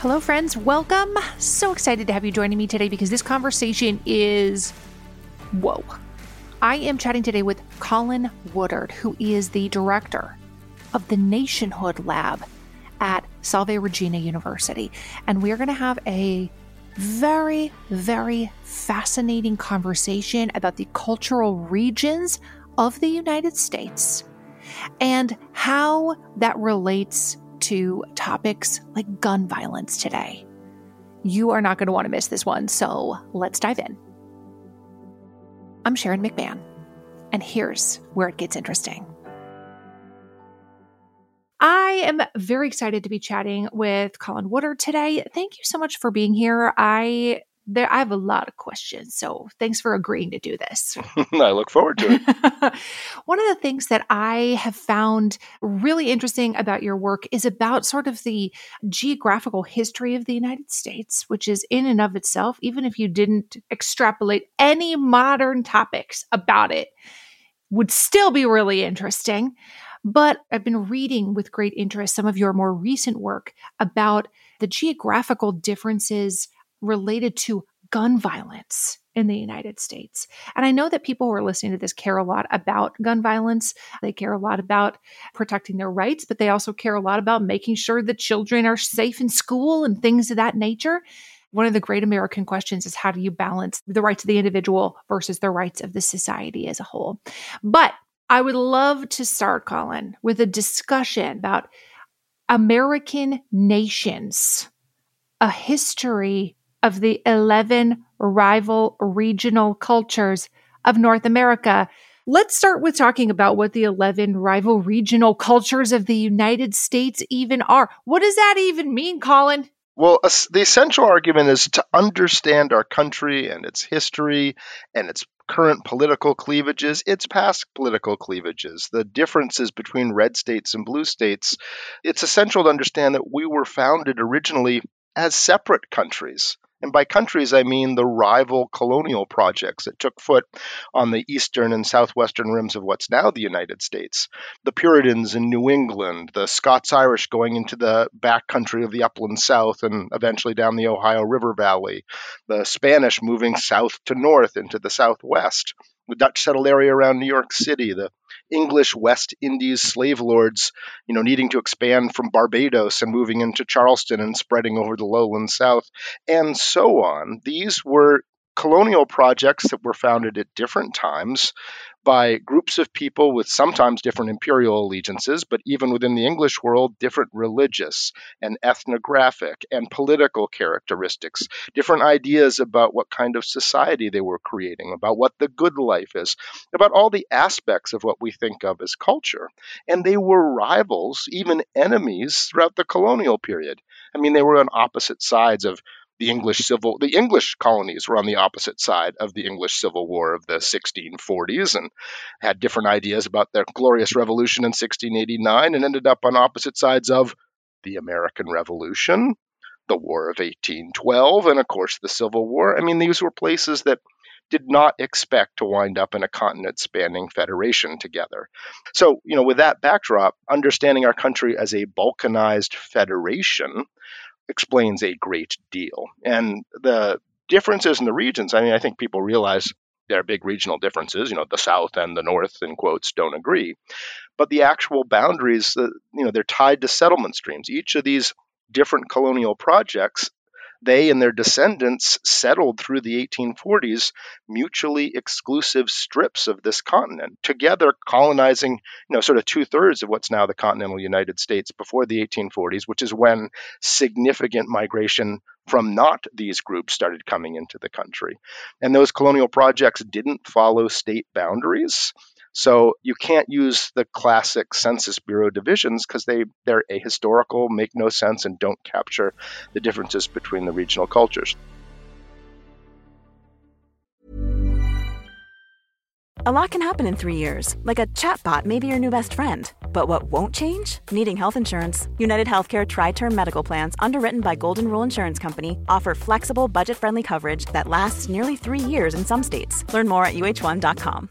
Hello, friends. Welcome. So excited to have you joining me today because this conversation is whoa. I am chatting today with Colin Woodard, who is the director of the Nationhood Lab at Salve Regina University. And we're going to have a very, very fascinating conversation about the cultural regions of the United States and how that relates to topics like gun violence today. You are not going to want to miss this one, so let's dive in. I'm Sharon McMahon, and here's where it gets interesting. I am very excited to be chatting with Colin Woodard today. Thank you so much for being here. I there I have a lot of questions. So thanks for agreeing to do this. I look forward to it. One of the things that I have found really interesting about your work is about sort of the geographical history of the United States, which is in and of itself, even if you didn't extrapolate any modern topics about it, would still be really interesting. But I've been reading with great interest some of your more recent work about the geographical differences related to gun violence in the United States. And I know that people who are listening to this care a lot about gun violence. They care a lot about protecting their rights, but they also care a lot about making sure that children are safe in school and things of that nature. One of the great American questions is how do you balance the rights of the individual versus the rights of the society as a whole? But I would love to start, Colin, with a discussion about American nations, a history of the 11 rival regional cultures of North America. Let's start with talking about what the 11 rival regional cultures of the United States even are. What does that even mean, Colin? Well, the essential argument is to understand our country and its history and its current political cleavages, its past political cleavages, the differences between red states and blue states. It's essential to understand that we were founded originally as separate countries. And by countries, I mean the rival colonial projects that took foot on the eastern and southwestern rims of what's now the United States. The Puritans in New England, the Scots Irish going into the back country of the upland south and eventually down the Ohio River Valley, the Spanish moving south to north into the southwest the Dutch settled area around New York City, the English West Indies slave lords, you know, needing to expand from Barbados and moving into Charleston and spreading over the lowland South, and so on. These were colonial projects that were founded at different times by groups of people with sometimes different imperial allegiances, but even within the English world, different religious and ethnographic and political characteristics, different ideas about what kind of society they were creating, about what the good life is, about all the aspects of what we think of as culture. And they were rivals, even enemies, throughout the colonial period. I mean, they were on opposite sides of the English civil the English colonies were on the opposite side of the English Civil War of the 1640s and had different ideas about their glorious revolution in 1689 and ended up on opposite sides of the American Revolution, the War of 1812 and of course the Civil War. I mean these were places that did not expect to wind up in a continent spanning federation together. So, you know, with that backdrop, understanding our country as a balkanized federation explains a great deal. And the differences in the regions, I mean, I think people realize there are big regional differences. You know, the South and the North, in quotes, don't agree. But the actual boundaries, you know, they're tied to settlement streams. Each of these different colonial projects they and their descendants settled through the 1840s mutually exclusive strips of this continent, together colonizing, you know, sort of two thirds of what's now the continental United States before the 1840s, which is when significant migration from not these groups started coming into the country. And those colonial projects didn't follow state boundaries. So you can't use the classic Census Bureau divisions because they, they're ahistorical, make no sense, and don't capture the differences between the regional cultures. A lot can happen in three years, like a chatbot may be your new best friend. But what won't change? Needing health insurance. United Healthcare Tri Term Medical Plans, underwritten by Golden Rule Insurance Company, offer flexible, budget friendly coverage that lasts nearly three years in some states. Learn more at uh1.com.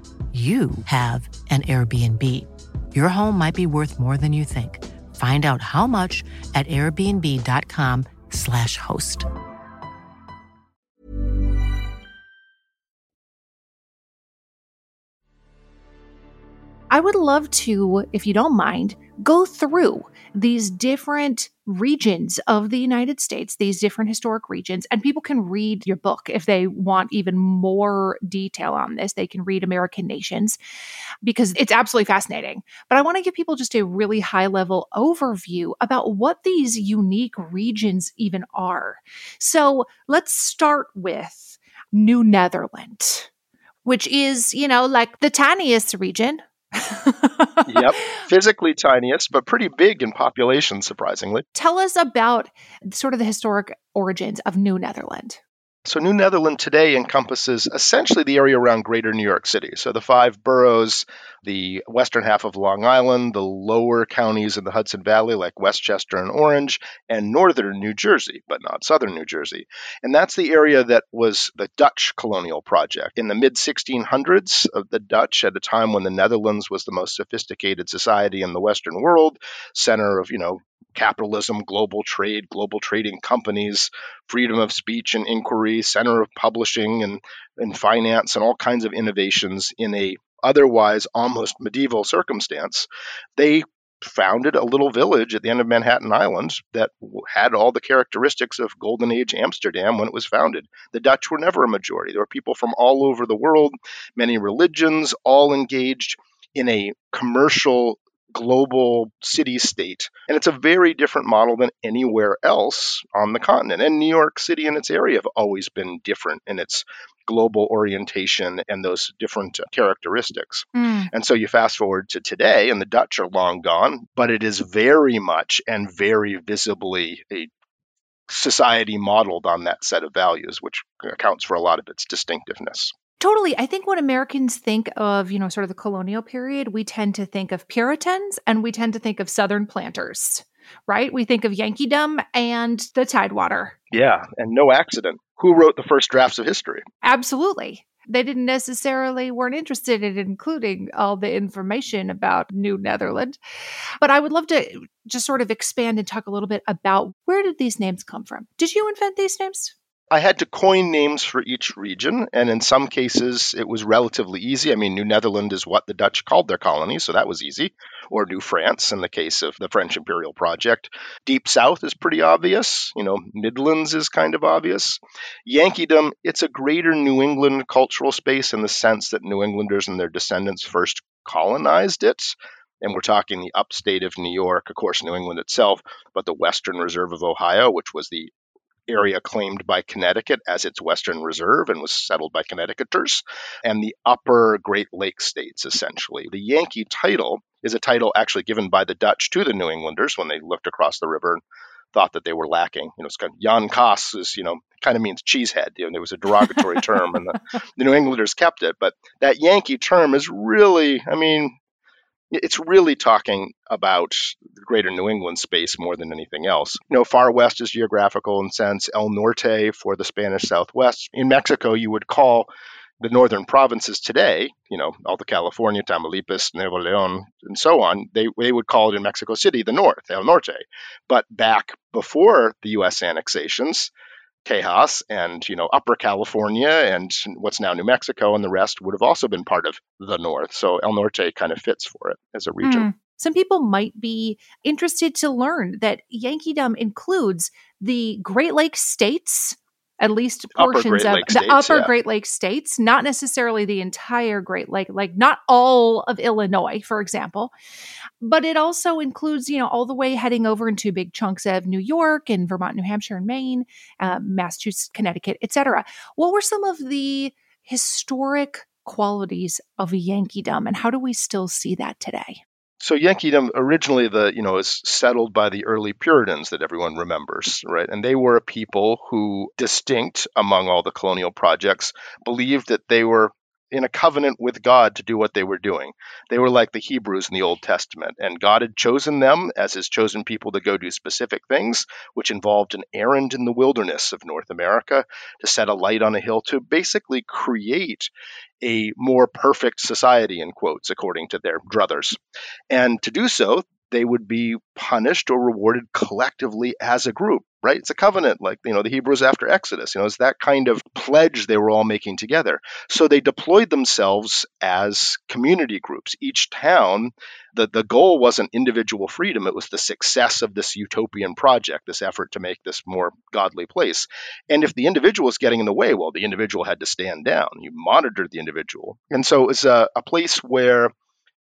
you have an Airbnb. Your home might be worth more than you think. Find out how much at airbnb.com/slash host. I would love to, if you don't mind, go through these different regions of the United States, these different historic regions, and people can read your book if they want even more detail on this. They can read American Nations because it's absolutely fascinating. But I want to give people just a really high level overview about what these unique regions even are. So let's start with New Netherland, which is, you know, like the tiniest region yep, physically tiniest, but pretty big in population, surprisingly. Tell us about sort of the historic origins of New Netherland. So, New Netherland today encompasses essentially the area around greater New York City. So, the five boroughs, the western half of Long Island, the lower counties in the Hudson Valley, like Westchester and Orange, and northern New Jersey, but not southern New Jersey. And that's the area that was the Dutch colonial project. In the mid 1600s, of the Dutch, at a time when the Netherlands was the most sophisticated society in the Western world, center of, you know, capitalism, global trade, global trading companies, freedom of speech and inquiry, center of publishing and, and finance, and all kinds of innovations in a otherwise almost medieval circumstance. They founded a little village at the end of Manhattan Island that had all the characteristics of Golden Age Amsterdam when it was founded. The Dutch were never a majority. There were people from all over the world, many religions, all engaged in a commercial global city state. And it's a very different model than anywhere else on the continent. And New York City and its area have always been different in its global orientation and those different characteristics. Mm. And so you fast forward to today, and the Dutch are long gone, but it is very much and very visibly a society modeled on that set of values, which accounts for a lot of its distinctiveness. Totally. I think when Americans think of, you know, sort of the colonial period, we tend to think of Puritans and we tend to think of Southern planters, right? We think of Yankeedom and the Tidewater. Yeah, and no accident. Who wrote the first drafts of history? Absolutely. They didn't necessarily weren't interested in including all the information about New Netherland. But I would love to just sort of expand and talk a little bit about where did these names come from? Did you invent these names? I had to coin names for each region, and in some cases it was relatively easy. I mean, New Netherland is what the Dutch called their colony, so that was easy, or New France in the case of the French imperial project. Deep South is pretty obvious. You know, Midlands is kind of obvious. Yankeedom, it's a greater New England cultural space in the sense that New Englanders and their descendants first colonized it and we're talking the upstate of New York, of course, New England itself, but the Western Reserve of Ohio, which was the area claimed by Connecticut as its Western Reserve and was settled by Connecticuters, and the upper Great Lakes states, essentially. The Yankee title is a title actually given by the Dutch to the New Englanders when they looked across the river and thought that they were lacking. You know, it's kind of Jan Kaas is, you know, kind of means cheesehead. You know, there was a derogatory term, and the, the New Englanders kept it. But that Yankee term is really, I mean, it's really talking about the greater New England space more than anything else. You know, far west is geographical in sense, El Norte for the Spanish Southwest. In Mexico, you would call the northern provinces today, you know, Alta California, Tamaulipas, Nuevo Leon, and so on, they, they would call it in Mexico City the North, El Norte. But back before the U.S. annexations, Tejas and you know Upper California and what's now New Mexico and the rest would have also been part of the North. So El Norte kind of fits for it as a region. Mm. Some people might be interested to learn that Yankeedom includes the Great Lakes states, at least portions of the upper yeah. Great Lakes states, not necessarily the entire Great Lake, like not all of Illinois, for example. But it also includes, you know, all the way heading over into big chunks of New York and Vermont, New Hampshire, and Maine, uh, Massachusetts, Connecticut, etc. What were some of the historic qualities of Yankeedom, and how do we still see that today? So Yankeedom originally the you know is settled by the early Puritans that everyone remembers, right? And they were a people who, distinct among all the colonial projects, believed that they were in a covenant with God to do what they were doing. They were like the Hebrews in the Old Testament, and God had chosen them as his chosen people to go do specific things, which involved an errand in the wilderness of North America to set a light on a hill to basically create a more perfect society, in quotes, according to their druthers. And to do so, they would be punished or rewarded collectively as a group, right? It's a covenant, like, you know, the Hebrews after Exodus. You know, it's that kind of pledge they were all making together. So they deployed themselves as community groups. Each town, the, the goal wasn't individual freedom, it was the success of this utopian project, this effort to make this more godly place. And if the individual was getting in the way, well, the individual had to stand down. You monitored the individual. And so it was a, a place where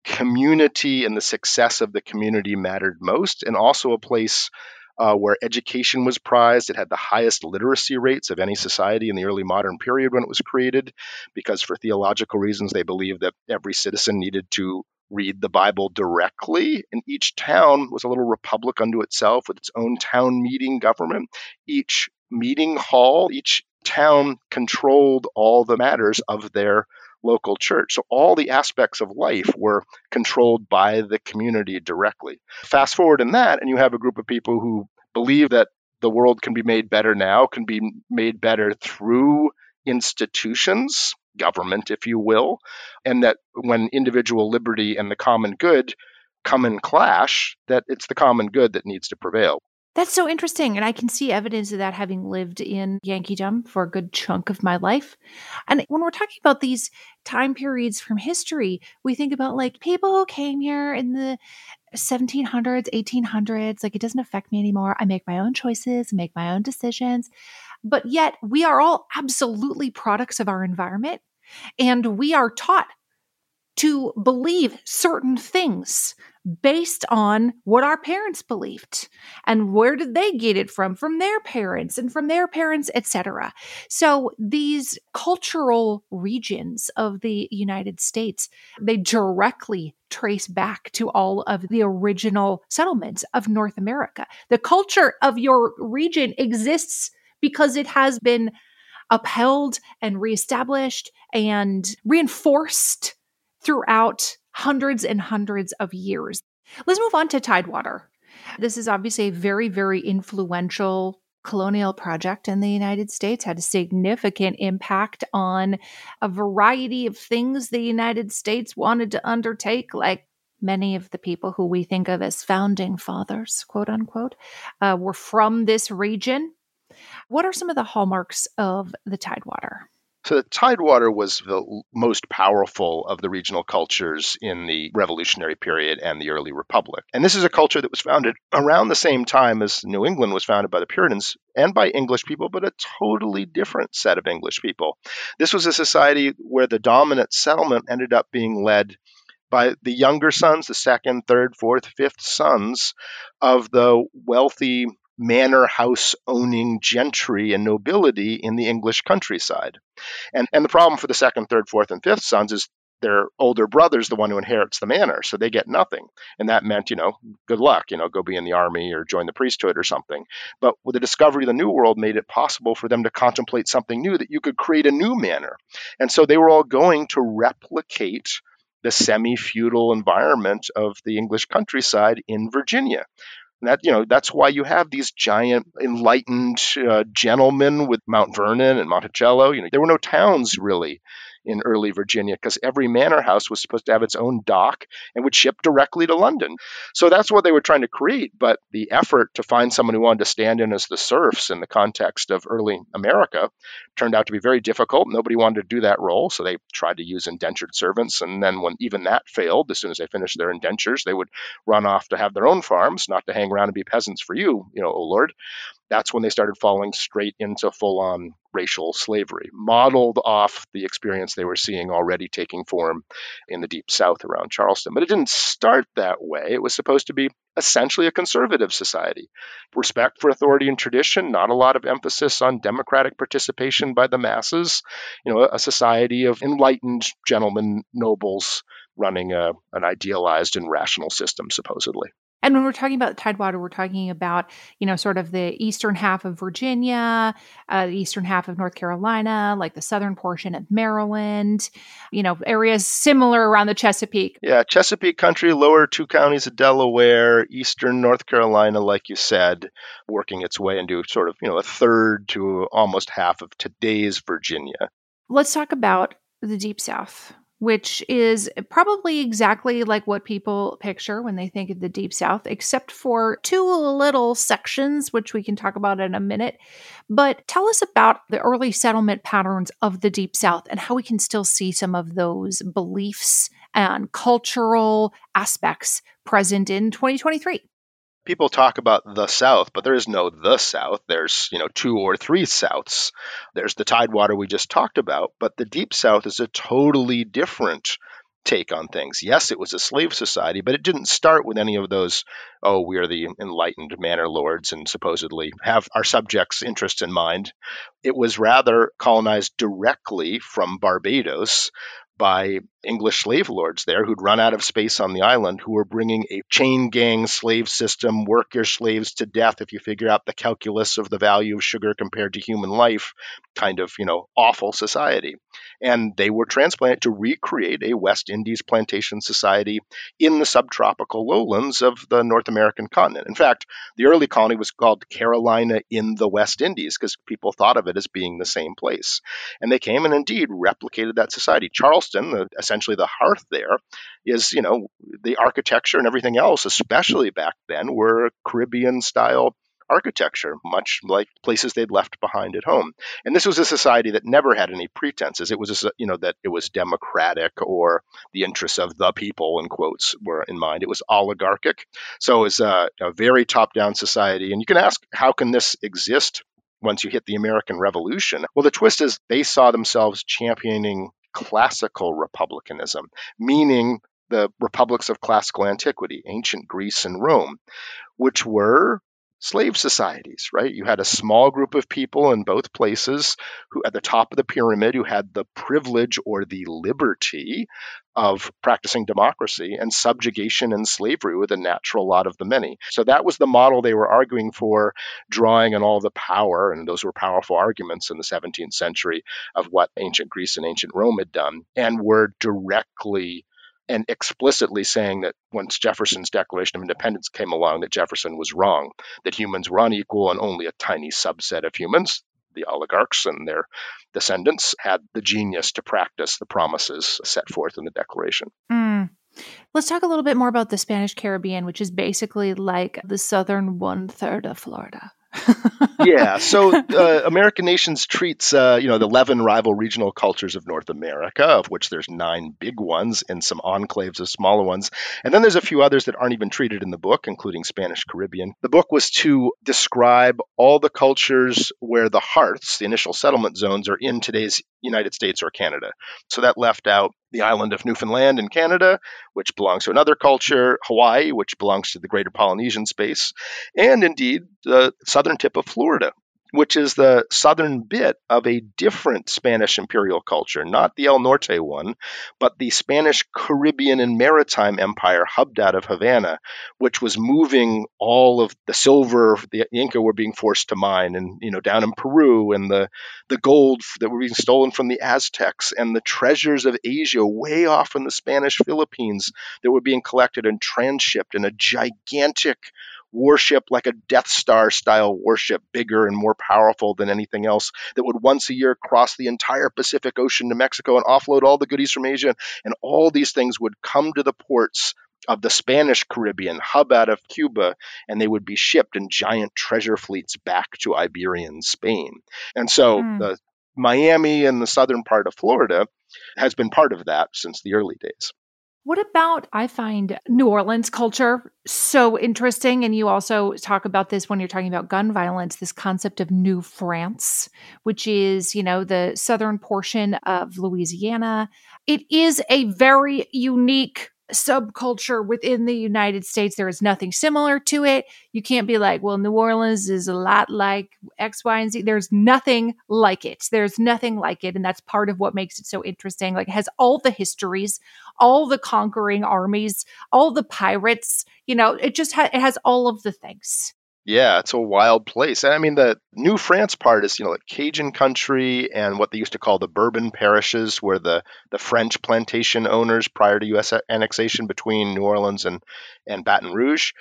community and the success of the community mattered most, and also a place uh, where education was prized. It had the highest literacy rates of any society in the early modern period when it was created, because for theological reasons, they believed that every citizen needed to read the Bible directly. And each town was a little republic unto itself with its own town meeting government. Each meeting hall, each town controlled all the matters of their local church. So all the aspects of life were controlled by the community directly. Fast forward in that, and you have a group of people who believe that the world can be made better now, can be made better through institutions, government, if you will, and that when individual liberty and the common good come in clash, that it's the common good that needs to prevail. That's so interesting. And I can see evidence of that having lived in Yankeedom for a good chunk of my life. And when we're talking about these time periods from history, we think about like people who came here in the 1700s, 1800s. Like it doesn't affect me anymore. I make my own choices, make my own decisions. But yet we are all absolutely products of our environment. And we are taught to believe certain things based on what our parents believed and where did they get it from from their parents and from their parents etc so these cultural regions of the united states they directly trace back to all of the original settlements of north america. The culture of your region exists because it has been upheld and reestablished and reinforced throughout hundreds and hundreds of years. Let's move on to Tidewater. This is obviously a very, very influential colonial project in the United States, had a significant impact on a variety of things the United States wanted to undertake, like many of the people who we think of as founding fathers, quote unquote, uh, were from this region. What are some of the hallmarks of the Tidewater? So the Tidewater was the most powerful of the regional cultures in the Revolutionary period and the early Republic. And this is a culture that was founded around the same time as New England was founded by the Puritans and by English people, but a totally different set of English people. This was a society where the dominant settlement ended up being led by the younger sons, the second, third, fourth, fifth sons of the wealthy manor house owning gentry and nobility in the English countryside. And, and the problem for the second, third, fourth, and fifth sons is their older brother's the one who inherits the manor, so they get nothing. And that meant, you know, good luck, you know, go be in the army or join the priesthood or something. But with the discovery of the New World made it possible for them to contemplate something new that you could create a new manor. And so they were all going to replicate the semi feudal environment of the English countryside in Virginia. And that you know that's why you have these giant enlightened uh, gentlemen with Mount Vernon and Monticello. You know there were no towns really in early Virginia because every manor house was supposed to have its own dock and would ship directly to London. So that's what they were trying to create. But the effort to find someone who wanted to stand in as the serfs in the context of early America turned out to be very difficult. Nobody wanted to do that role, so they tried to use indentured servants. And then when even that failed, as soon as they finished their indentures, they would run off to have their own farms, not to hang around and be peasants for you, you know, oh Lord that's when they started falling straight into full on racial slavery, modeled off the experience they were seeing already taking form in the deep south around Charleston. But it didn't start that way. It was supposed to be essentially a conservative society. Respect for authority and tradition, not a lot of emphasis on democratic participation by the masses. You know, a society of enlightened gentlemen, nobles running a, an idealized and rational system, supposedly. And when we're talking about the Tidewater, we're talking about, you know, sort of the eastern half of Virginia, uh, the eastern half of North Carolina, like the southern portion of Maryland, you know, areas similar around the Chesapeake. Yeah, Chesapeake country, lower two counties of Delaware, eastern North Carolina, like you said, working its way into sort of, you know, a third to almost half of today's Virginia. Let's talk about the Deep South which is probably exactly like what people picture when they think of the Deep South, except for two little sections, which we can talk about in a minute. But tell us about the early settlement patterns of the Deep South and how we can still see some of those beliefs and cultural aspects present in 2023 people talk about the South, but there is no the South. There's, you know, two or three Souths. There's the Tidewater we just talked about, but the Deep South is a totally different take on things. Yes, it was a slave society, but it didn't start with any of those, oh, we are the enlightened manor lords and supposedly have our subjects' interests in mind. It was rather colonized directly from Barbados by English slave lords there who'd run out of space on the island, who were bringing a chain gang slave system, work your slaves to death if you figure out the calculus of the value of sugar compared to human life, kind of, you know, awful society. And they were transplanted to recreate a West Indies plantation society in the subtropical lowlands of the North American continent. In fact, the early colony was called Carolina in the West Indies because people thought of it as being the same place. And they came and indeed replicated that society. Charleston, the essentially the hearth there is, you know, the architecture and everything else, especially back then, were Caribbean style architecture, much like places they'd left behind at home. And this was a society that never had any pretenses. It was, a, you know, that it was democratic or the interests of the people, in quotes, were in mind. It was oligarchic. So it was a, a very top down society. And you can ask, how can this exist once you hit the American Revolution? Well, the twist is they saw themselves championing classical republicanism, meaning the republics of classical antiquity, ancient Greece and Rome, which were slave societies, right? You had a small group of people in both places who, at the top of the pyramid, who had the privilege or the liberty of practicing democracy, and subjugation and slavery were the natural lot of the many. So that was the model they were arguing for, drawing on all the power, and those were powerful arguments in the 17th century of what ancient Greece and ancient Rome had done, and were directly and explicitly saying that once Jefferson's Declaration of Independence came along, that Jefferson was wrong, that humans were unequal and only a tiny subset of humans, the oligarchs and their descendants, had the genius to practice the promises set forth in the Declaration. Mm. Let's talk a little bit more about the Spanish Caribbean, which is basically like the southern one third of Florida yeah. So uh, American Nations treats, uh, you know, the 11 rival regional cultures of North America, of which there's nine big ones and some enclaves of smaller ones. And then there's a few others that aren't even treated in the book, including Spanish Caribbean. The book was to describe all the cultures where the hearths, the initial settlement zones, are in today's United States or Canada. So that left out the island of Newfoundland in Canada, which belongs to another culture, Hawaii, which belongs to the greater Polynesian space, and indeed the southern tip of Florida, which is the southern bit of a different Spanish imperial culture, not the El Norte one, but the Spanish Caribbean and Maritime Empire hubbed out of Havana, which was moving all of the silver the Inca were being forced to mine, and you know down in Peru, and the the gold that were being stolen from the Aztecs, and the treasures of Asia way off in the Spanish Philippines that were being collected and transshipped in a gigantic warship like a Death Star style warship, bigger and more powerful than anything else, that would once a year cross the entire Pacific Ocean to Mexico and offload all the goodies from Asia. And all these things would come to the ports of the Spanish Caribbean, hub out of Cuba, and they would be shipped in giant treasure fleets back to Iberian Spain. And so mm. the Miami and the southern part of Florida has been part of that since the early days. What about I find New Orleans culture so interesting and you also talk about this when you're talking about gun violence this concept of New France which is, you know, the southern portion of Louisiana. It is a very unique subculture within the United States. There is nothing similar to it. You can't be like, well, New Orleans is a lot like X, Y, and Z. There's nothing like it. There's nothing like it. And that's part of what makes it so interesting. Like, has all the histories, all the conquering armies, all the pirates. You know, it just ha- it has all of the things. Yeah, it's a wild place. And I mean, the New France part is, you know, like Cajun country and what they used to call the Bourbon parishes, where the, the French plantation owners prior to U.S. annexation between New Orleans and, and Baton Rouge.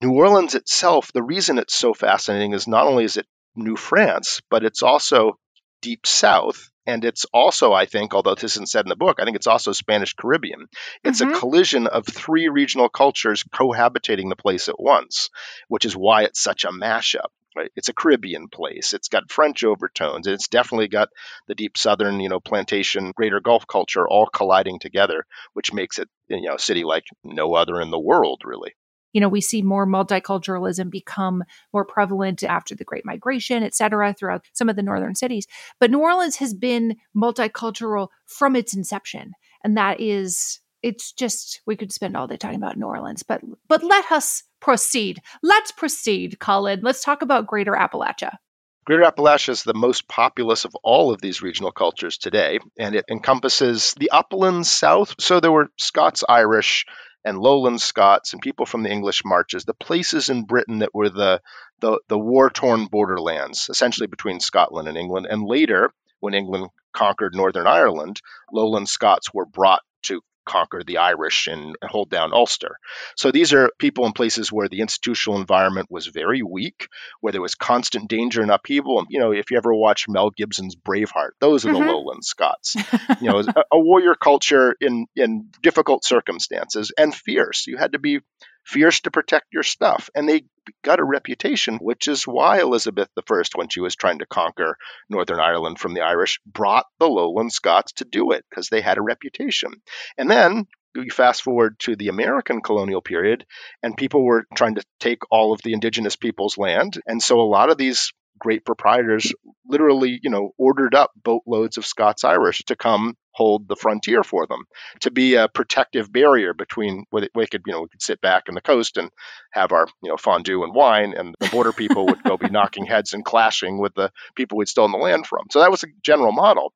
New Orleans itself, the reason it's so fascinating is not only is it New France, but it's also deep south and it's also, I think, although this isn't said in the book, I think it's also Spanish Caribbean. It's mm-hmm. a collision of three regional cultures cohabitating the place at once, which is why it's such a mashup. Right? It's a Caribbean place. It's got French overtones, and it's definitely got the deep Southern, you know, plantation, Greater Gulf culture all colliding together, which makes it, you know, a city like no other in the world, really you know, we see more multiculturalism become more prevalent after the Great Migration, et cetera, throughout some of the northern cities. But New Orleans has been multicultural from its inception. And that is, it's just, we could spend all day talking about New Orleans, but, but let us proceed. Let's proceed, Colin. Let's talk about Greater Appalachia. Greater Appalachia is the most populous of all of these regional cultures today, and it encompasses the uplands south. So there were Scots Irish, and lowland Scots and people from the English marches, the places in Britain that were the, the, the war torn borderlands, essentially between Scotland and England. And later, when England conquered Northern Ireland, lowland Scots were brought to conquer the Irish and hold down Ulster. So these are people in places where the institutional environment was very weak, where there was constant danger and upheaval. And, you know, if you ever watch Mel Gibson's Braveheart, those are mm-hmm. the lowland Scots. you know, a, a warrior culture in in difficult circumstances and fierce. You had to be fierce to protect your stuff. And they got a reputation, which is why Elizabeth I, when she was trying to conquer Northern Ireland from the Irish, brought the Lowland Scots to do it because they had a reputation. And then you fast forward to the American colonial period, and people were trying to take all of the indigenous people's land. And so a lot of these great proprietors literally, you know, ordered up boatloads of Scots Irish to come hold the frontier for them to be a protective barrier between we could you know we could sit back on the coast and have our you know fondue and wine and the border people would go be knocking heads and clashing with the people we'd stolen the land from. So that was a general model.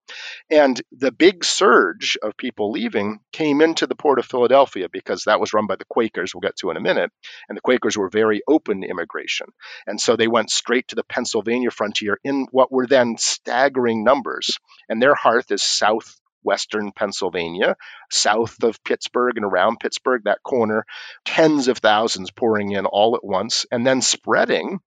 And the big surge of people leaving came into the port of Philadelphia because that was run by the Quakers. We'll get to in a minute. And the Quakers were very open to immigration. And so they went straight to the Pennsylvania frontier in what were then staggering numbers. And their hearth is south western Pennsylvania, south of Pittsburgh and around Pittsburgh, that corner, tens of thousands pouring in all at once, and then spreading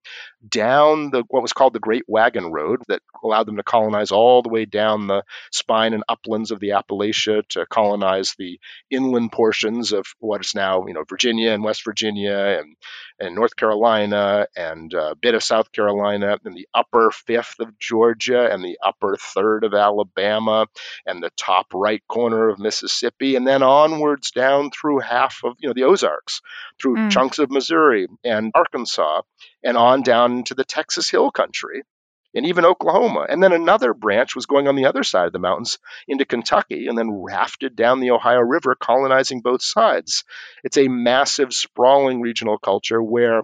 down the what was called the Great Wagon Road that allowed them to colonize all the way down the spine and uplands of the Appalachia to colonize the inland portions of what is now you know Virginia and West Virginia and and North Carolina and a bit of South Carolina and the upper fifth of Georgia and the upper third of Alabama and the top right corner of Mississippi and then onwards down through half of you know the Ozarks through mm. chunks of Missouri and Arkansas and on down into the Texas Hill Country and even Oklahoma. And then another branch was going on the other side of the mountains into Kentucky and then rafted down the Ohio River, colonizing both sides. It's a massive, sprawling regional culture where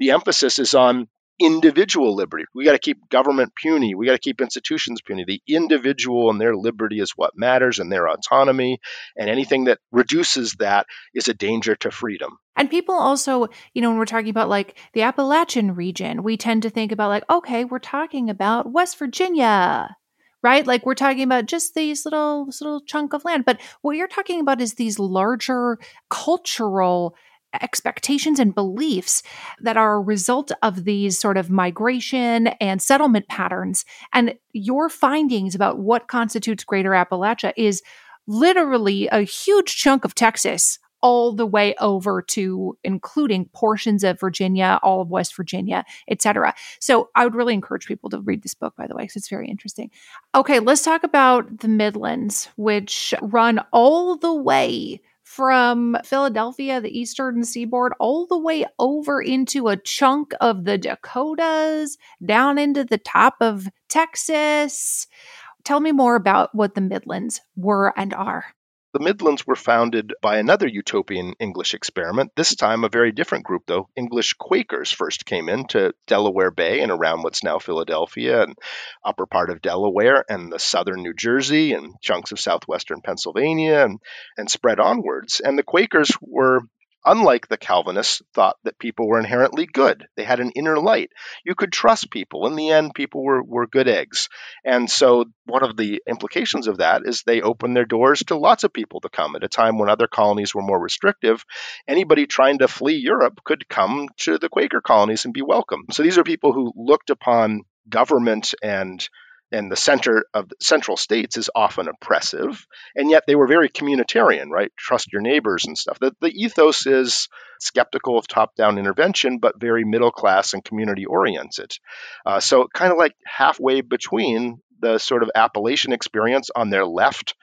the emphasis is on individual liberty. We got to keep government puny. We got to keep institutions puny. The individual and their liberty is what matters and their autonomy. And anything that reduces that is a danger to freedom. And people also, you know, when we're talking about like the Appalachian region, we tend to think about like, okay, we're talking about West Virginia, right? Like we're talking about just these little this little chunk of land. But what you're talking about is these larger cultural expectations and beliefs that are a result of these sort of migration and settlement patterns. And your findings about what constitutes Greater Appalachia is literally a huge chunk of Texas all the way over to including portions of Virginia, all of West Virginia, etc. So I would really encourage people to read this book, by the way, because it's very interesting. Okay, let's talk about the Midlands, which run all the way from Philadelphia, the eastern seaboard, all the way over into a chunk of the Dakotas, down into the top of Texas. Tell me more about what the Midlands were and are. The Midlands were founded by another utopian English experiment. This time, a very different group, though. English Quakers first came into Delaware Bay and around what's now Philadelphia and upper part of Delaware and the southern New Jersey and chunks of southwestern Pennsylvania and, and spread onwards. And the Quakers were unlike the Calvinists, thought that people were inherently good. They had an inner light. You could trust people. In the end, people were, were good eggs. And so, one of the implications of that is they opened their doors to lots of people to come at a time when other colonies were more restrictive. Anybody trying to flee Europe could come to the Quaker colonies and be welcome. So, these are people who looked upon government and and the center of the central states is often oppressive and yet they were very communitarian right? Trust your neighbors and stuff. The, the ethos is skeptical of top-down intervention but very middle class and community oriented uh, so kind of like halfway between the sort of appalachian experience on their left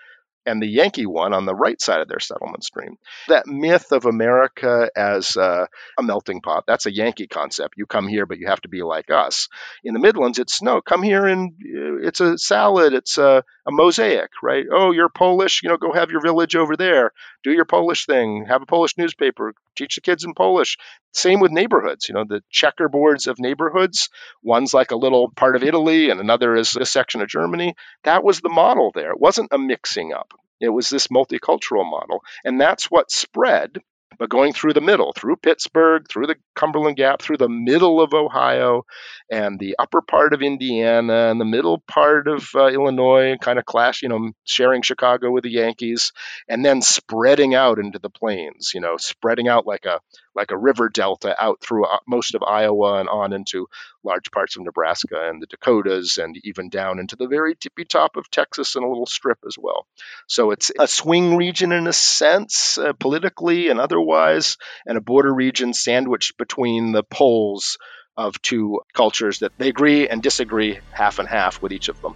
and the Yankee one on the right side of their settlement stream. That myth of America as uh, a melting pot, that's a Yankee concept. You come here, but you have to be like us. In the Midlands, it's no, come here and uh, it's a salad, it's a, a mosaic, right? Oh, you're Polish, you know, go have your village over there, do your Polish thing, have a Polish newspaper, teach the kids in Polish. Same with neighborhoods, you know, the checkerboards of neighborhoods. One's like a little part of Italy and another is a section of Germany. That was the model there. It wasn't a mixing up. It was this multicultural model. And that's what spread but going through the middle, through Pittsburgh, through the Cumberland Gap, through the middle of Ohio, and the upper part of Indiana, and the middle part of uh, Illinois, kind of clash, you know, sharing Chicago with the Yankees, and then spreading out into the plains, you know, spreading out like a like a river delta out through uh, most of Iowa and on into large parts of Nebraska and the Dakotas, and even down into the very tippy top of Texas and a little strip as well. So it's a swing region in a sense, uh, politically and otherwise, and a border region sandwiched between the poles of two cultures that they agree and disagree half and half with each of them.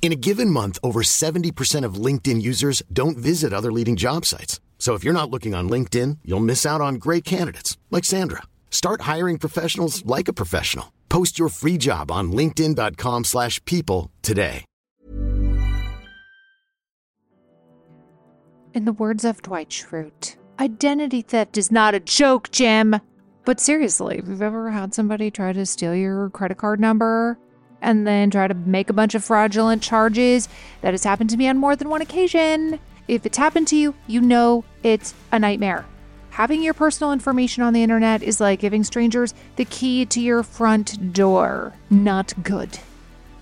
In a given month, over 70% of LinkedIn users don't visit other leading job sites. So if you're not looking on LinkedIn, you'll miss out on great candidates like Sandra. Start hiring professionals like a professional. Post your free job on linkedin.com/people today. In the words of Dwight Schrute, identity theft is not a joke, Jim. But seriously, if you've ever had somebody try to steal your credit card number and then try to make a bunch of fraudulent charges. That has happened to me on more than one occasion. If it's happened to you, you know it's a nightmare. Having your personal information on the internet is like giving strangers the key to your front door. Not good.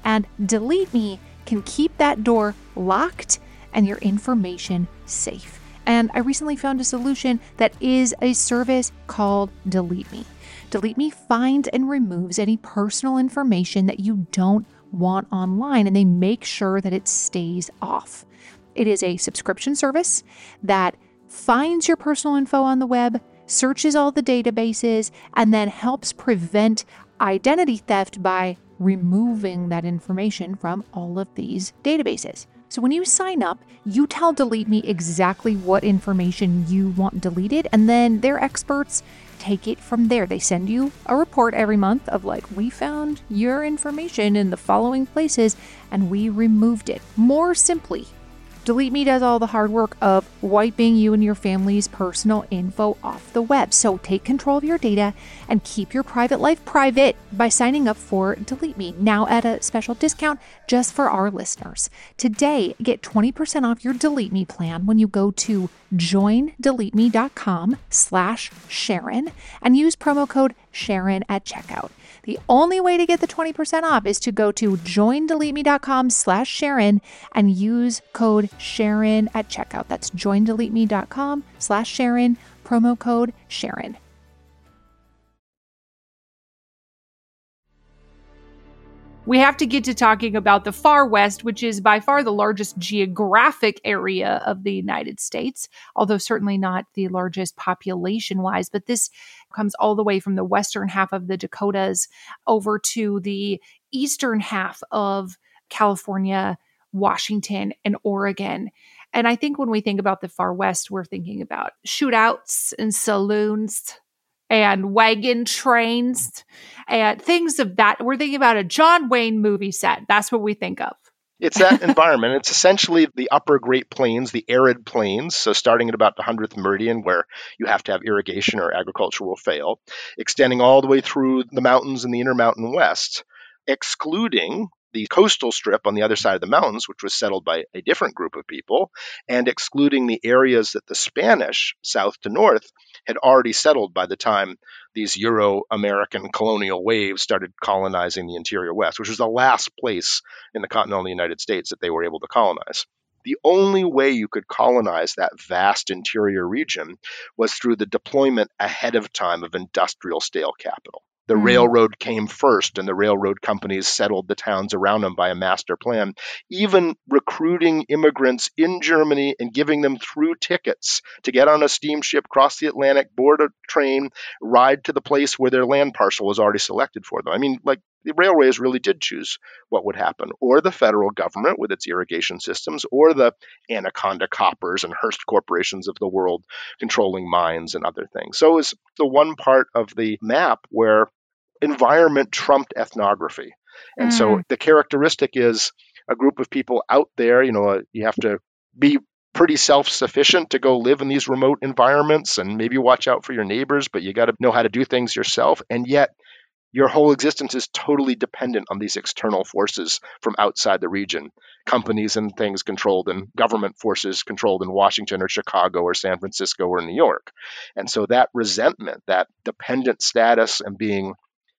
And Delete Me can keep that door locked and your information safe. And I recently found a solution that is a service called Delete Me. Delete Me finds and removes any personal information that you don't want online and they make sure that it stays off. It is a subscription service that finds your personal info on the web, searches all the databases, and then helps prevent identity theft by removing that information from all of these databases. So when you sign up, you tell Delete Me exactly what information you want deleted, and then their experts take it from there. They send you a report every month of like, we found your information in the following places and we removed it. More simply, Delete Me does all the hard work of wiping you and your family's personal info off the web. So take control of your data and keep your private life private by signing up for Delete Me now at a special discount just for our listeners. Today, get 20% off your Delete Me plan when you go to joindeleteme.com slash Sharon and use promo code Sharon at checkout. The only way to get the 20% off is to go to joindeleteme.com slash Sharon and use code Sharon at checkout. That's joindeleteme.com slash Sharon, promo code Sharon. We have to get to talking about the far west, which is by far the largest geographic area of the United States, although certainly not the largest population wise. But this comes all the way from the western half of the Dakotas over to the eastern half of California, Washington, and Oregon. And I think when we think about the far west, we're thinking about shootouts and saloons and wagon trains and things of that. We're thinking about a John Wayne movie set. That's what we think of. It's that environment. It's essentially the upper Great Plains, the arid plains. So, starting at about the 100th meridian, where you have to have irrigation or agriculture will fail, extending all the way through the mountains in the Intermountain West, excluding the coastal strip on the other side of the mountains, which was settled by a different group of people, and excluding the areas that the Spanish, south to north, had already settled by the time these Euro American colonial waves started colonizing the interior West, which was the last place in the continental United States that they were able to colonize. The only way you could colonize that vast interior region was through the deployment ahead of time of industrial scale capital. The mm. railroad came first, and the railroad companies settled the towns around them by a master plan. Even recruiting immigrants in Germany and giving them through tickets to get on a steamship, cross the Atlantic, board a train, ride to the place where their land parcel was already selected for them. I mean, like the railways really did choose what would happen, or the federal government with its irrigation systems, or the Anaconda Coppers and Hearst corporations of the world controlling mines and other things. So it was the one part of the map where environment trumped ethnography. And mm. so the characteristic is a group of people out there, you know, you have to be pretty self sufficient to go live in these remote environments and maybe watch out for your neighbors, but you got to know how to do things yourself. And yet, your whole existence is totally dependent on these external forces from outside the region companies and things controlled and government forces controlled in Washington or Chicago or San Francisco or New York. And so that resentment, that dependent status and being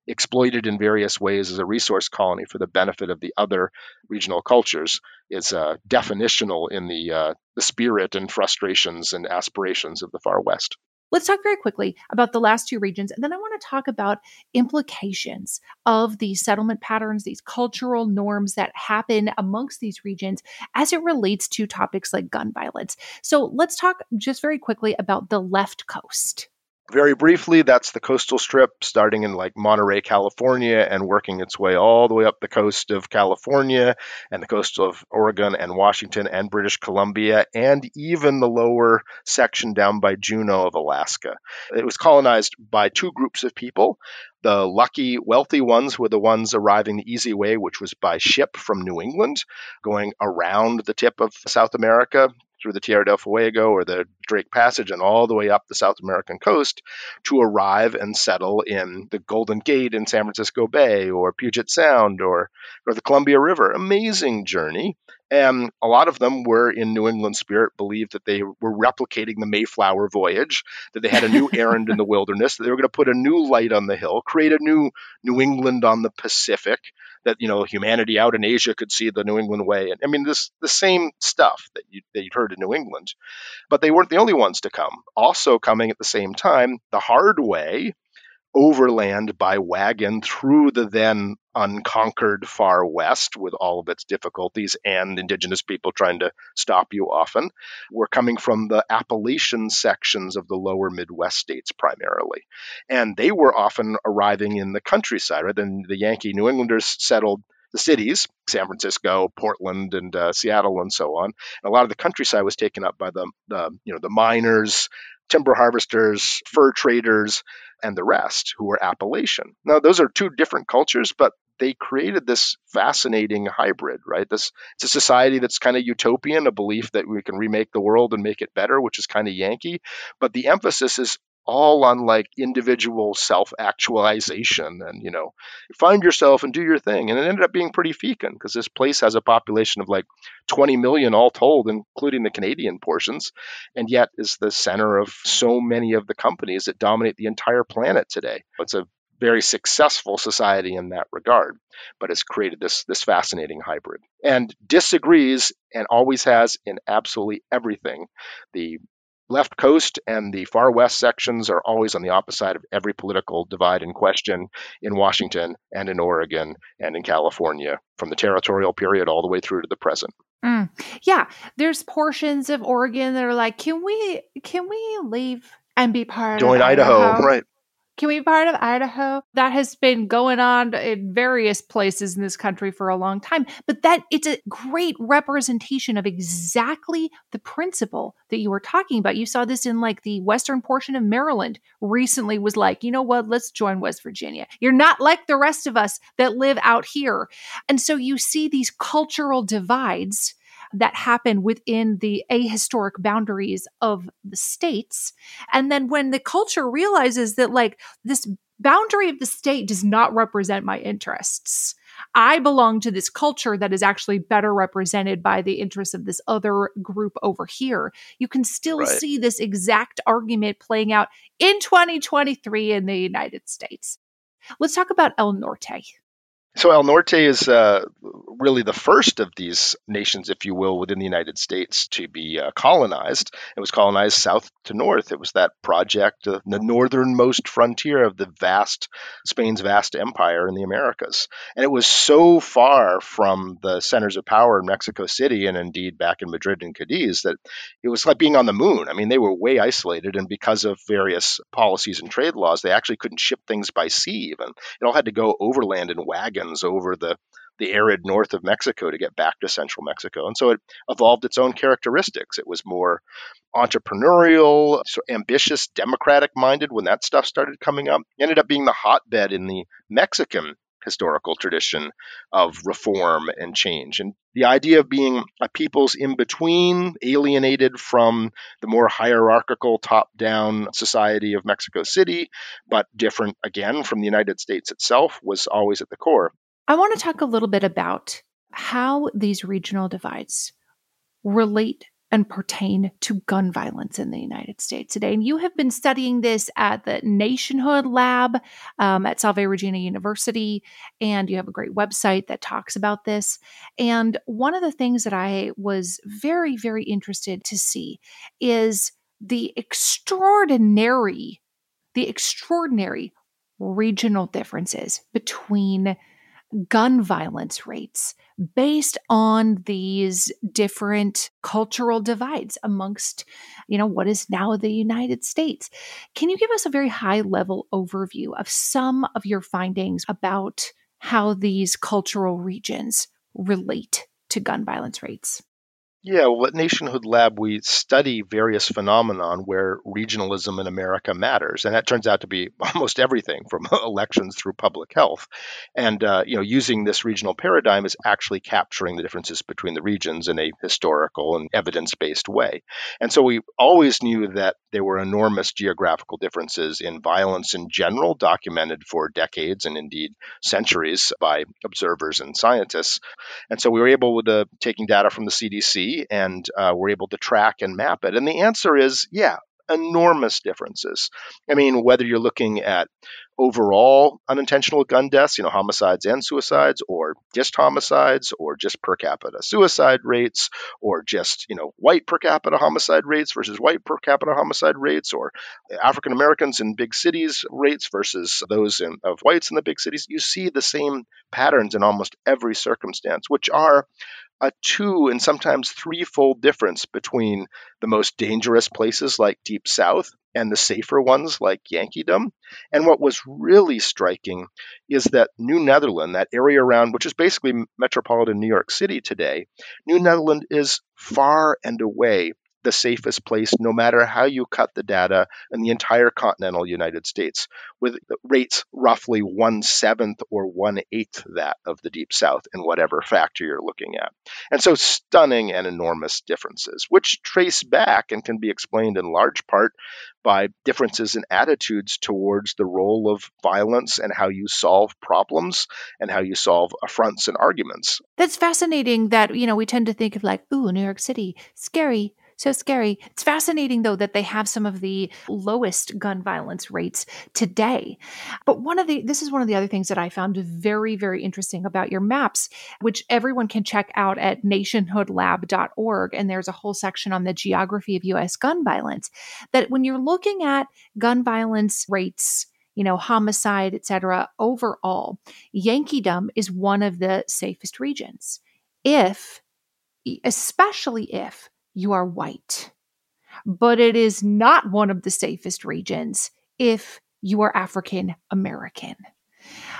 exploited in various ways as a resource colony for the benefit of the other regional cultures is uh, definitional in the, uh, the spirit and frustrations and aspirations of the far west. Let's talk very quickly about the last two regions. And then I want to talk about implications of these settlement patterns, these cultural norms that happen amongst these regions as it relates to topics like gun violence. So let's talk just very quickly about the left coast. Very briefly, that's the coastal strip starting in like Monterey, California, and working its way all the way up the coast of California and the coast of Oregon and Washington and British Columbia, and even the lower section down by Juneau of Alaska. It was colonized by two groups of people. The lucky, wealthy ones were the ones arriving the easy way, which was by ship from New England, going around the tip of South America through the Tierra del Fuego or the Drake Passage and all the way up the South American coast to arrive and settle in the Golden Gate in San Francisco Bay or Puget Sound or, or the Columbia River. Amazing journey. And a lot of them were in New England spirit, believed that they were replicating the Mayflower voyage, that they had a new errand in the wilderness, that they were going to put a new light on the hill, create a new New England on the Pacific, that you know humanity out in Asia could see the New England way. And I mean, this the same stuff that you that you'd heard in New England, but they weren't the only ones to come. Also coming at the same time, the hard way overland by wagon through the then unconquered far west with all of its difficulties and indigenous people trying to stop you often. We're coming from the Appalachian sections of the lower Midwest states primarily. And they were often arriving in the countryside rather than the Yankee New Englanders settled the cities, San Francisco, Portland, and uh, Seattle, and so on. And a lot of the countryside was taken up by the, the, you know the miners, timber harvesters, fur traders, and the rest who were Appalachian. Now, those are two different cultures, but they created this fascinating hybrid, right? This it's a society that's kind of utopian, a belief that we can remake the world and make it better, which is kind of Yankee. But the emphasis is all on like individual self-actualization and you know find yourself and do your thing. And it ended up being pretty fecund because this place has a population of like 20 million all told including the canadian portions and yet is the center of so many of the companies that dominate the entire planet today. It's a very successful society in that regard, but has created this this fascinating hybrid. And disagrees and always has in absolutely everything. The left coast and the far west sections are always on the opposite side of every political divide and question in Washington and in Oregon and in California from the territorial period all the way through to the present. Mm. Yeah, there's portions of Oregon that are like, can we can we leave and be part Join of Idaho, Idaho? right? Can we be part of Idaho? That has been going on in various places in this country for a long time. But that it's a great representation of exactly the principle that you were talking about. You saw this in like the western portion of Maryland recently was like, you know what, let's join West Virginia. You're not like the rest of us that live out here. And so you see these cultural divides that happen within the ahistoric boundaries of the states. And then when the culture realizes that, like, this boundary of the state does not represent my interests. I belong to this culture that is actually better represented by the interests of this other group over here. You can still Right. see this exact argument playing out in 2023 in the United States. Let's talk about El Norte. So El Norte is uh, really the first of these nations, if you will, within the United States to be uh, colonized. It was colonized south to north. It was that project, uh, the northernmost frontier of the vast Spain's vast empire in the Americas, and it was so far from the centers of power in Mexico City and indeed back in Madrid and Cadiz that it was like being on the moon. I mean, they were way isolated, and because of various policies and trade laws, they actually couldn't ship things by sea. Even it all had to go overland in wagons over the the arid north of Mexico to get back to central Mexico. And so it evolved its own characteristics. It was more entrepreneurial, so ambitious, democratic minded when that stuff started coming up. It ended up being the hotbed in the Mexican historical tradition of reform and change. And the idea of being a people's in between, alienated from the more hierarchical top down society of Mexico City, but different again from the United States itself, was always at the core. I want to talk a little bit about how these regional divides relate and pertain to gun violence in the United States today. And you have been studying this at the Nationhood Lab um, at Salve Regina University, and you have a great website that talks about this. And one of the things that I was very, very interested to see is the extraordinary, the extraordinary regional differences between gun violence rates based on these different cultural divides amongst you know what is now the United States. Can you give us a very high level overview of some of your findings about how these cultural regions relate to gun violence rates? Yeah, well, at Nationhood Lab, we study various phenomenon where regionalism in America matters, and that turns out to be almost everything from elections through public health. And uh, you know, using this regional paradigm is actually capturing the differences between the regions in a historical and evidence-based way. And so we always knew that there were enormous geographical differences in violence in general, documented for decades and indeed centuries by observers and scientists. And so we were able, with uh, taking data from the CDC, and uh, we're able to track and map it. And the answer is, yeah, enormous differences. I mean, whether you're looking at overall unintentional gun deaths, you know, homicides and suicides, or just homicides, or just per capita suicide rates, or just, you know, white per capita homicide rates versus white per capita homicide rates, or African Americans in big cities rates versus those in, of whites in the big cities, you see the same patterns in almost every circumstance, which are a two and sometimes threefold difference between the most dangerous places like Deep South and the safer ones like Yankeedom. And what was really striking is that New Netherland, that area around, which is basically metropolitan New York City today, New Netherland is far and away the safest place, no matter how you cut the data, in the entire continental United States, with rates roughly one seventh or one eighth that of the Deep South in whatever factor you're looking at. And so, stunning and enormous differences, which trace back and can be explained in large part by differences in attitudes towards the role of violence and how you solve problems and how you solve affronts and arguments. That's fascinating that, you know, we tend to think of like, ooh, New York City, scary, so scary. It's fascinating, though, that they have some of the lowest gun violence rates today. But one of the, this is one of the other things that I found very, very interesting about your maps, which everyone can check out at nationhoodlab.org. And there's a whole section on the geography of US gun violence. That when you're looking at gun violence rates, you know, homicide, et cetera, overall, Yankeedom is one of the safest regions. If, especially if you are white. But it is not one of the safest regions if you are African American.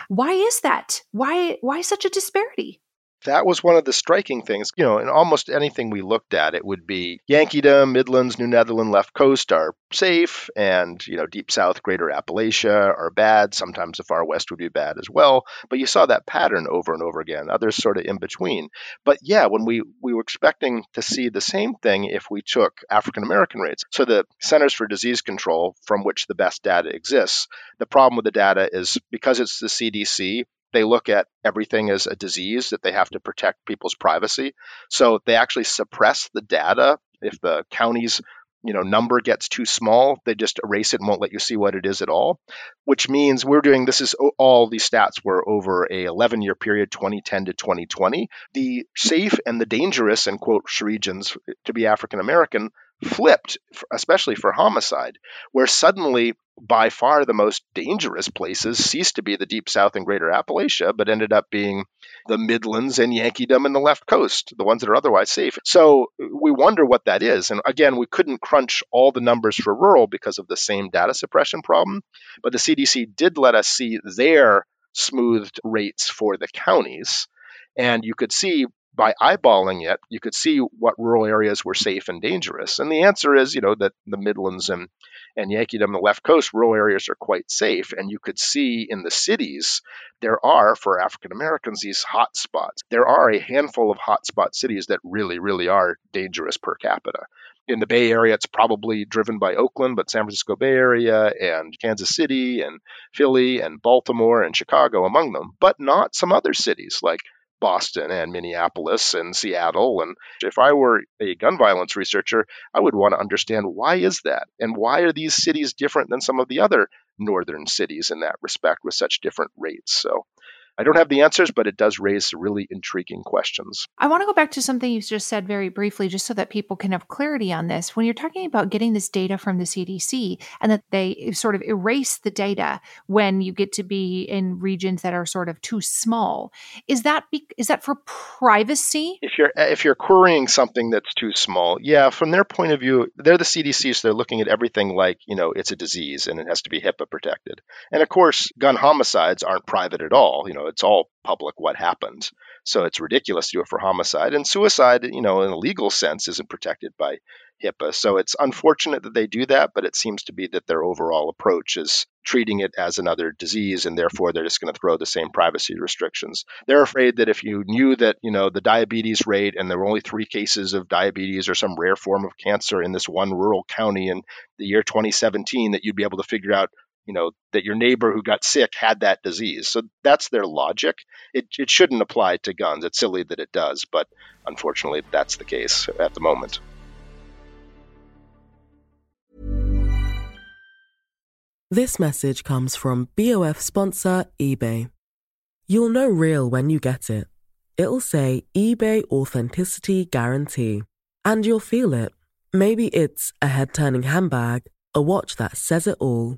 Why is that? Why why such a disparity? That was one of the striking things. You know, in almost anything we looked at, it would be Yankeedom, Midlands, New Netherland, left coast are safe, and you know, deep south, Greater Appalachia are bad. Sometimes the far west would be bad as well. But you saw that pattern over and over again. Others sort of in between. But yeah, when we we were expecting to see the same thing if we took African American rates. So the Centers for Disease Control, from which the best data exists, the problem with the data is because it's the CDC they look at everything as a disease that they have to protect people's privacy. So they actually suppress the data if the county's you know number gets too small they just erase it and won't let you see what it is at all which means we're doing this is all these stats were over a 11 year period 2010 to 2020 the safe and the dangerous and quote regions to be african american flipped, especially for homicide, where suddenly by far the most dangerous places ceased to be the deep south and greater Appalachia, but ended up being the Midlands and Yankeedom and the left coast, the ones that are otherwise safe. So we wonder what that is. And again, we couldn't crunch all the numbers for rural because of the same data suppression problem, but the CDC did let us see their smoothed rates for the counties. And you could see by eyeballing it, you could see what rural areas were safe and dangerous. And the answer is, you know, that the Midlands and, and Yankeedom, the left coast, rural areas are quite safe. And you could see in the cities, there are, for African Americans, these hot spots. There are a handful of hotspot cities that really, really are dangerous per capita. In the Bay Area, it's probably driven by Oakland, but San Francisco Bay Area and Kansas City and Philly and Baltimore and Chicago among them, but not some other cities like Boston and Minneapolis and Seattle. And if I were a gun violence researcher, I would want to understand why is that? And why are these cities different than some of the other northern cities in that respect with such different rates? So I don't have the answers, but it does raise really intriguing questions. I want to go back to something you just said very briefly, just so that people can have clarity on this. When you're talking about getting this data from the CDC and that they sort of erase the data when you get to be in regions that are sort of too small, is that be, is that for privacy? If you're if you're querying something that's too small, yeah, from their point of view, they're the CDC, so they're looking at everything like you know it's a disease and it has to be HIPAA protected. And of course, gun homicides aren't private at all. You know, it's all public what happened. So it's ridiculous to do it for homicide. And suicide, you know, in a legal sense, isn't protected by HIPAA. So it's unfortunate that they do that, but it seems to be that their overall approach is treating it as another disease, and therefore they're just going to throw the same privacy restrictions. They're afraid that if you knew that, you know, the diabetes rate and there were only three cases of diabetes or some rare form of cancer in this one rural county in the year 2017, that you'd be able to figure out you know that your neighbor who got sick had that disease. So that's their logic. It, it shouldn't apply to guns. It's silly that it does but unfortunately that's the case at the moment. This message comes from bof sponsor ebay. You'll know real when you get it. It'll say ebay authenticity guarantee and you'll feel it. Maybe it's a head-turning handbag a watch that says it all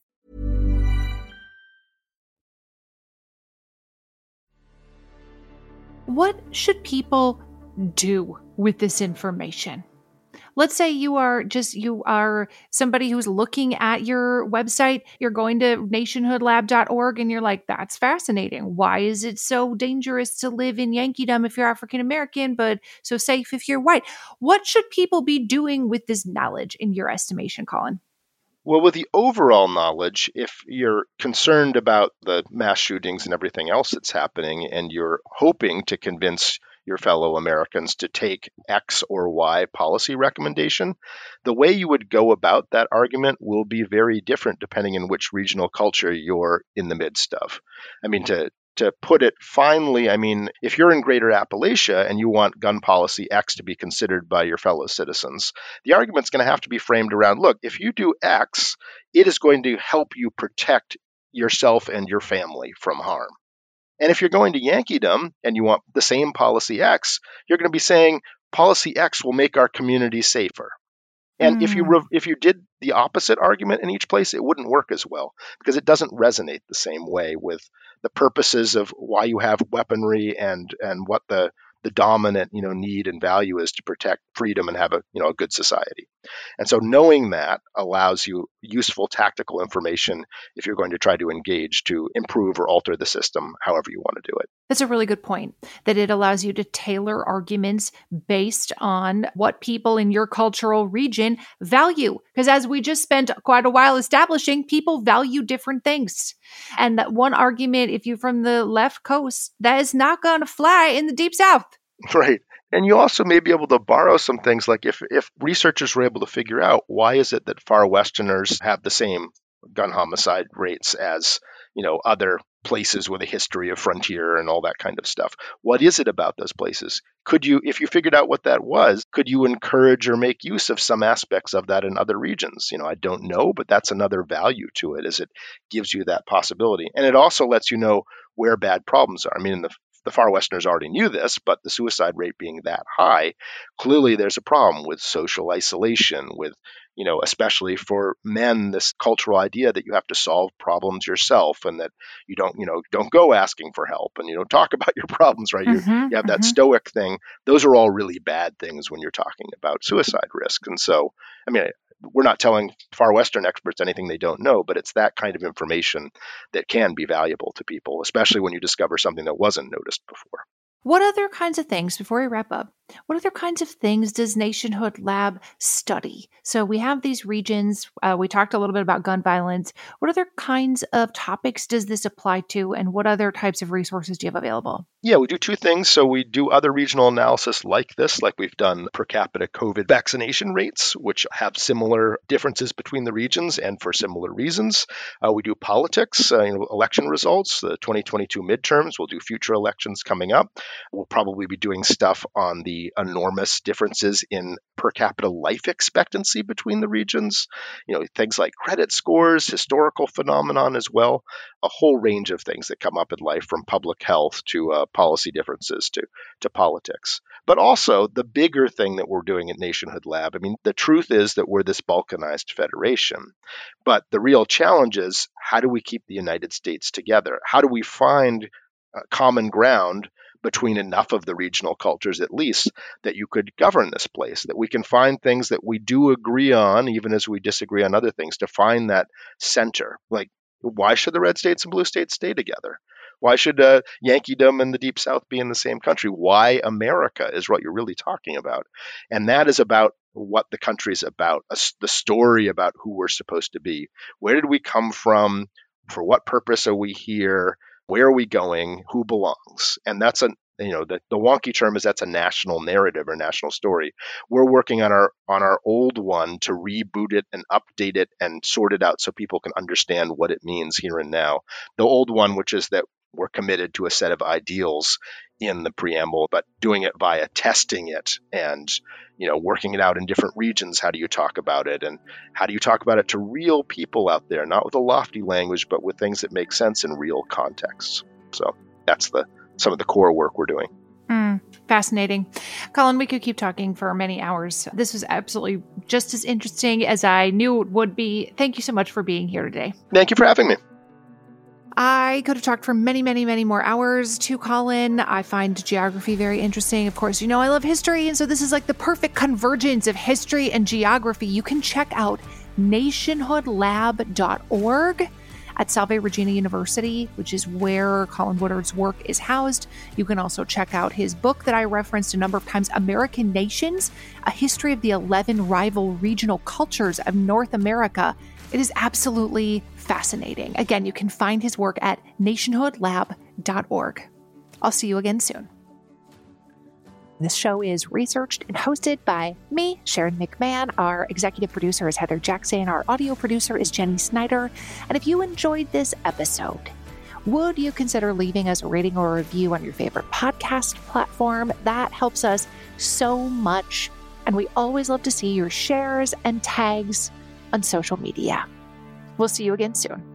What should people do with this information? let's say you are just you are somebody who's looking at your website you're going to nationhoodlab.org and you're like that's fascinating. Why is it so dangerous to live in yankeedom if you're african american but so safe if you're white? What should people be doing with this knowledge in your estimation colin well, with the overall knowledge, if you're concerned about the mass shootings and everything else that's happening, and you're hoping to convince your fellow Americans to take X or Y policy recommendation, the way you would go about that argument will be very different depending on which regional culture you're in the midst of. I mean, to to put it finally, I mean, if you're in greater Appalachia and you want gun policy X to be considered by your fellow citizens, the argument's going to have to be framed around look, if you do X, it is going to help you protect yourself and your family from harm. And if you're going to Yankeedom and you want the same policy X, you're going to be saying policy X will make our community safer. And mm. if you hmm. re- if you did the opposite argument in each place, it wouldn't work as well because it doesn't resonate the same way with the purposes of why you have weaponry and and what the the dominant you know need and value is to protect freedom and have a you know a good society and so knowing that allows you useful tactical information if you're going to try to engage to improve or alter the system however you want to do it. That's a really good point that it allows you to tailor arguments based on what people in your cultural region value. Because as we just spent quite a while establishing people value different things. And that one argument if you're from the left coast that is not going to fly in the deep south Right. And you also may be able to borrow some things like if, if researchers were able to figure out why is it that far westerners have the same gun homicide rates as, you know, other places with a history of frontier and all that kind of stuff. What is it about those places? Could you if you figured out what that was, could you encourage or make use of some aspects of that in other regions? You know, I don't know, but that's another value to it is it gives you that possibility. And it also lets you know where bad problems are. I mean, in the the far westerners already knew this, but the suicide rate being that high, clearly there's a problem with social isolation, with you know, especially for men, this cultural idea that you have to solve problems yourself and that you don't, you know, don't go asking for help and you don't talk about your problems, right? Mm-hmm, you, you, have mm-hmm. that stoic thing. Those are all really bad things when you're talking about suicide risk. And so, I mean, we're not telling far western experts anything they don't know but it's that kind of information that can be valuable to people especially when you discover something that wasn't noticed before. What other kinds of things, before we wrap up, what other kinds of things does Nationhood Lab study? So we have these regions. Uh, we talked a little bit about gun violence. What other kinds of topics does this apply to, and what other types of resources do you have available? Yeah, we do two things. So we do other regional analysis like this, like we've done per capita COVID vaccination rates, which have similar differences between the regions and for similar reasons. Uh, we do politics, uh, you know, election results, the 2022 midterms. We'll do future elections coming up. We'll probably be doing stuff on the enormous differences in per capita life expectancy between the regions. You know, things like credit scores, historical phenomenon as well, a whole range of things that come up in life from public health to uh, policy differences to, to politics. But also the bigger thing that we're doing at Nationhood Lab. I mean, the truth is that we're this balkanized federation. But the real challenge is how do we keep the United States together? How do we find uh, common ground between enough of the regional cultures, at least, that you could govern this place, that we can find things that we do agree on, even as we disagree on other things, to find that center. Like, why should the red states and blue states stay together? Why should uh, Yankeedom and the Deep South be in the same country? Why America is what you're really talking about. And that is about what the country is about, a, the story about who we're supposed to be. Where did we come from? For what purpose are we here? Where are we going, who belongs? And that's a you know the, the wonky term is that's a national narrative or national story. We're working on our on our old one to reboot it and update it and sort it out so people can understand what it means here and now. The old one which is that we're committed to a set of ideals in the preamble but doing it via testing it and you know working it out in different regions how do you talk about it and how do you talk about it to real people out there not with a lofty language but with things that make sense in real contexts so that's the some of the core work we're doing. Mm, fascinating. Colin, we could keep talking for many hours. This was absolutely just as interesting as I knew it would be. Thank you so much for being here today. Thank you for having me. I could have talked for many, many, many more hours to Colin. I find geography very interesting. Of course, you know I love history, and so this is like the perfect convergence of history and geography. You can check out nationhoodlab.org at Salve Regina University, which is where Colin Woodard's work is housed. You can also check out his book that I referenced a number of times American Nations, a history of the 11 rival regional cultures of North America. It is absolutely fascinating. Again, you can find his work at nationhoodlab.org. I'll see you again soon. This show is researched and hosted by me, Sharon McMahon. Our executive producer is Heather Jackson. Our audio producer is Jenny Snyder. And if you enjoyed this episode, would you consider leaving us a rating or a review on your favorite podcast platform? That helps us so much. And we always love to see your shares and tags on social media. We'll see you again soon.